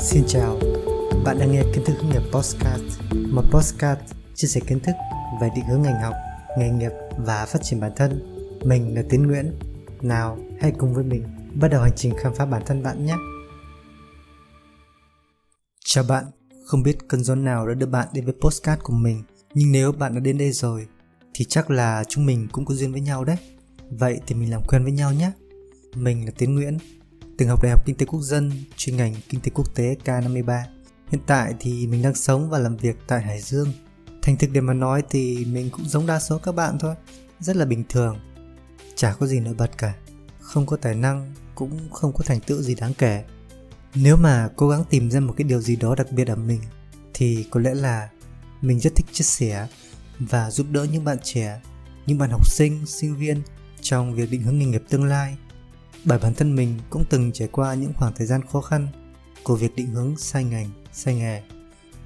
Xin chào, bạn đang nghe kiến thức hướng nghiệp Postcard, một postcard chia sẻ kiến thức về định hướng ngành học, nghề nghiệp và phát triển bản thân. Mình là Tiến Nguyễn. Nào, hãy cùng với mình bắt đầu hành trình khám phá bản thân bạn nhé. Chào bạn, không biết cơn gió nào đã đưa bạn đến với postcard của mình, nhưng nếu bạn đã đến đây rồi thì chắc là chúng mình cũng có duyên với nhau đấy. Vậy thì mình làm quen với nhau nhé. Mình là Tiến Nguyễn, từng học Đại học Kinh tế Quốc dân, chuyên ngành Kinh tế Quốc tế K53. Hiện tại thì mình đang sống và làm việc tại Hải Dương. Thành thực để mà nói thì mình cũng giống đa số các bạn thôi, rất là bình thường. Chả có gì nổi bật cả, không có tài năng, cũng không có thành tựu gì đáng kể. Nếu mà cố gắng tìm ra một cái điều gì đó đặc biệt ở mình thì có lẽ là mình rất thích chia sẻ và giúp đỡ những bạn trẻ, những bạn học sinh, sinh viên trong việc định hướng nghề nghiệp tương lai bởi bản thân mình cũng từng trải qua những khoảng thời gian khó khăn của việc định hướng sai ngành, sai nghề.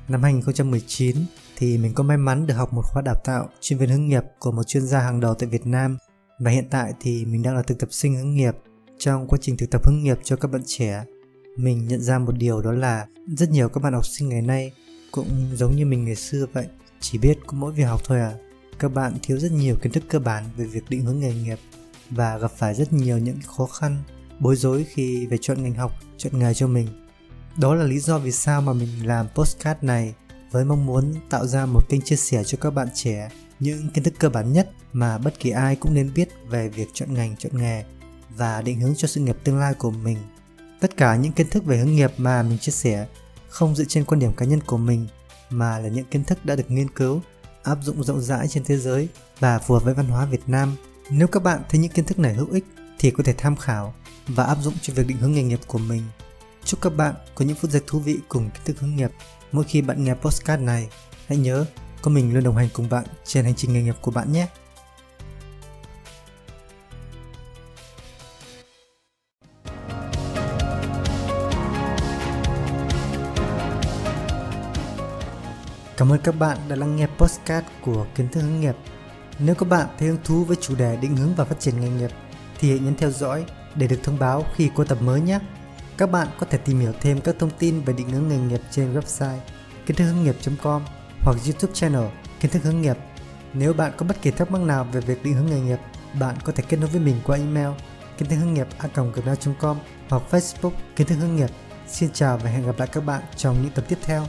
Năm 2019 thì mình có may mắn được học một khóa đào tạo chuyên viên hướng nghiệp của một chuyên gia hàng đầu tại Việt Nam và hiện tại thì mình đang là thực tập sinh hướng nghiệp. Trong quá trình thực tập hướng nghiệp cho các bạn trẻ, mình nhận ra một điều đó là rất nhiều các bạn học sinh ngày nay cũng giống như mình ngày xưa vậy, chỉ biết có mỗi việc học thôi à. Các bạn thiếu rất nhiều kiến thức cơ bản về việc định hướng nghề nghiệp và gặp phải rất nhiều những khó khăn, bối rối khi về chọn ngành học, chọn nghề cho mình. Đó là lý do vì sao mà mình làm postcard này với mong muốn tạo ra một kênh chia sẻ cho các bạn trẻ những kiến thức cơ bản nhất mà bất kỳ ai cũng nên biết về việc chọn ngành, chọn nghề và định hướng cho sự nghiệp tương lai của mình. Tất cả những kiến thức về hướng nghiệp mà mình chia sẻ không dựa trên quan điểm cá nhân của mình mà là những kiến thức đã được nghiên cứu, áp dụng rộng rãi trên thế giới và phù hợp với văn hóa Việt Nam nếu các bạn thấy những kiến thức này hữu ích thì có thể tham khảo và áp dụng cho việc định hướng nghề nghiệp của mình. Chúc các bạn có những phút giây thú vị cùng kiến thức hướng nghiệp. Mỗi khi bạn nghe postcard này, hãy nhớ có mình luôn đồng hành cùng bạn trên hành trình nghề nghiệp của bạn nhé. Cảm ơn các bạn đã lắng nghe postcard của kiến thức hướng nghiệp nếu các bạn thấy hứng thú với chủ đề định hướng và phát triển nghề nghiệp thì hãy nhấn theo dõi để được thông báo khi có tập mới nhé. Các bạn có thể tìm hiểu thêm các thông tin về định hướng nghề nghiệp trên website kiến thức hướng nghiệp.com hoặc YouTube channel kiến thức hướng nghiệp. Nếu bạn có bất kỳ thắc mắc nào về việc định hướng nghề nghiệp, bạn có thể kết nối với mình qua email kiến thức hướng nghiệp a.gmail.com hoặc Facebook kiến thức hướng nghiệp. Xin chào và hẹn gặp lại các bạn trong những tập tiếp theo.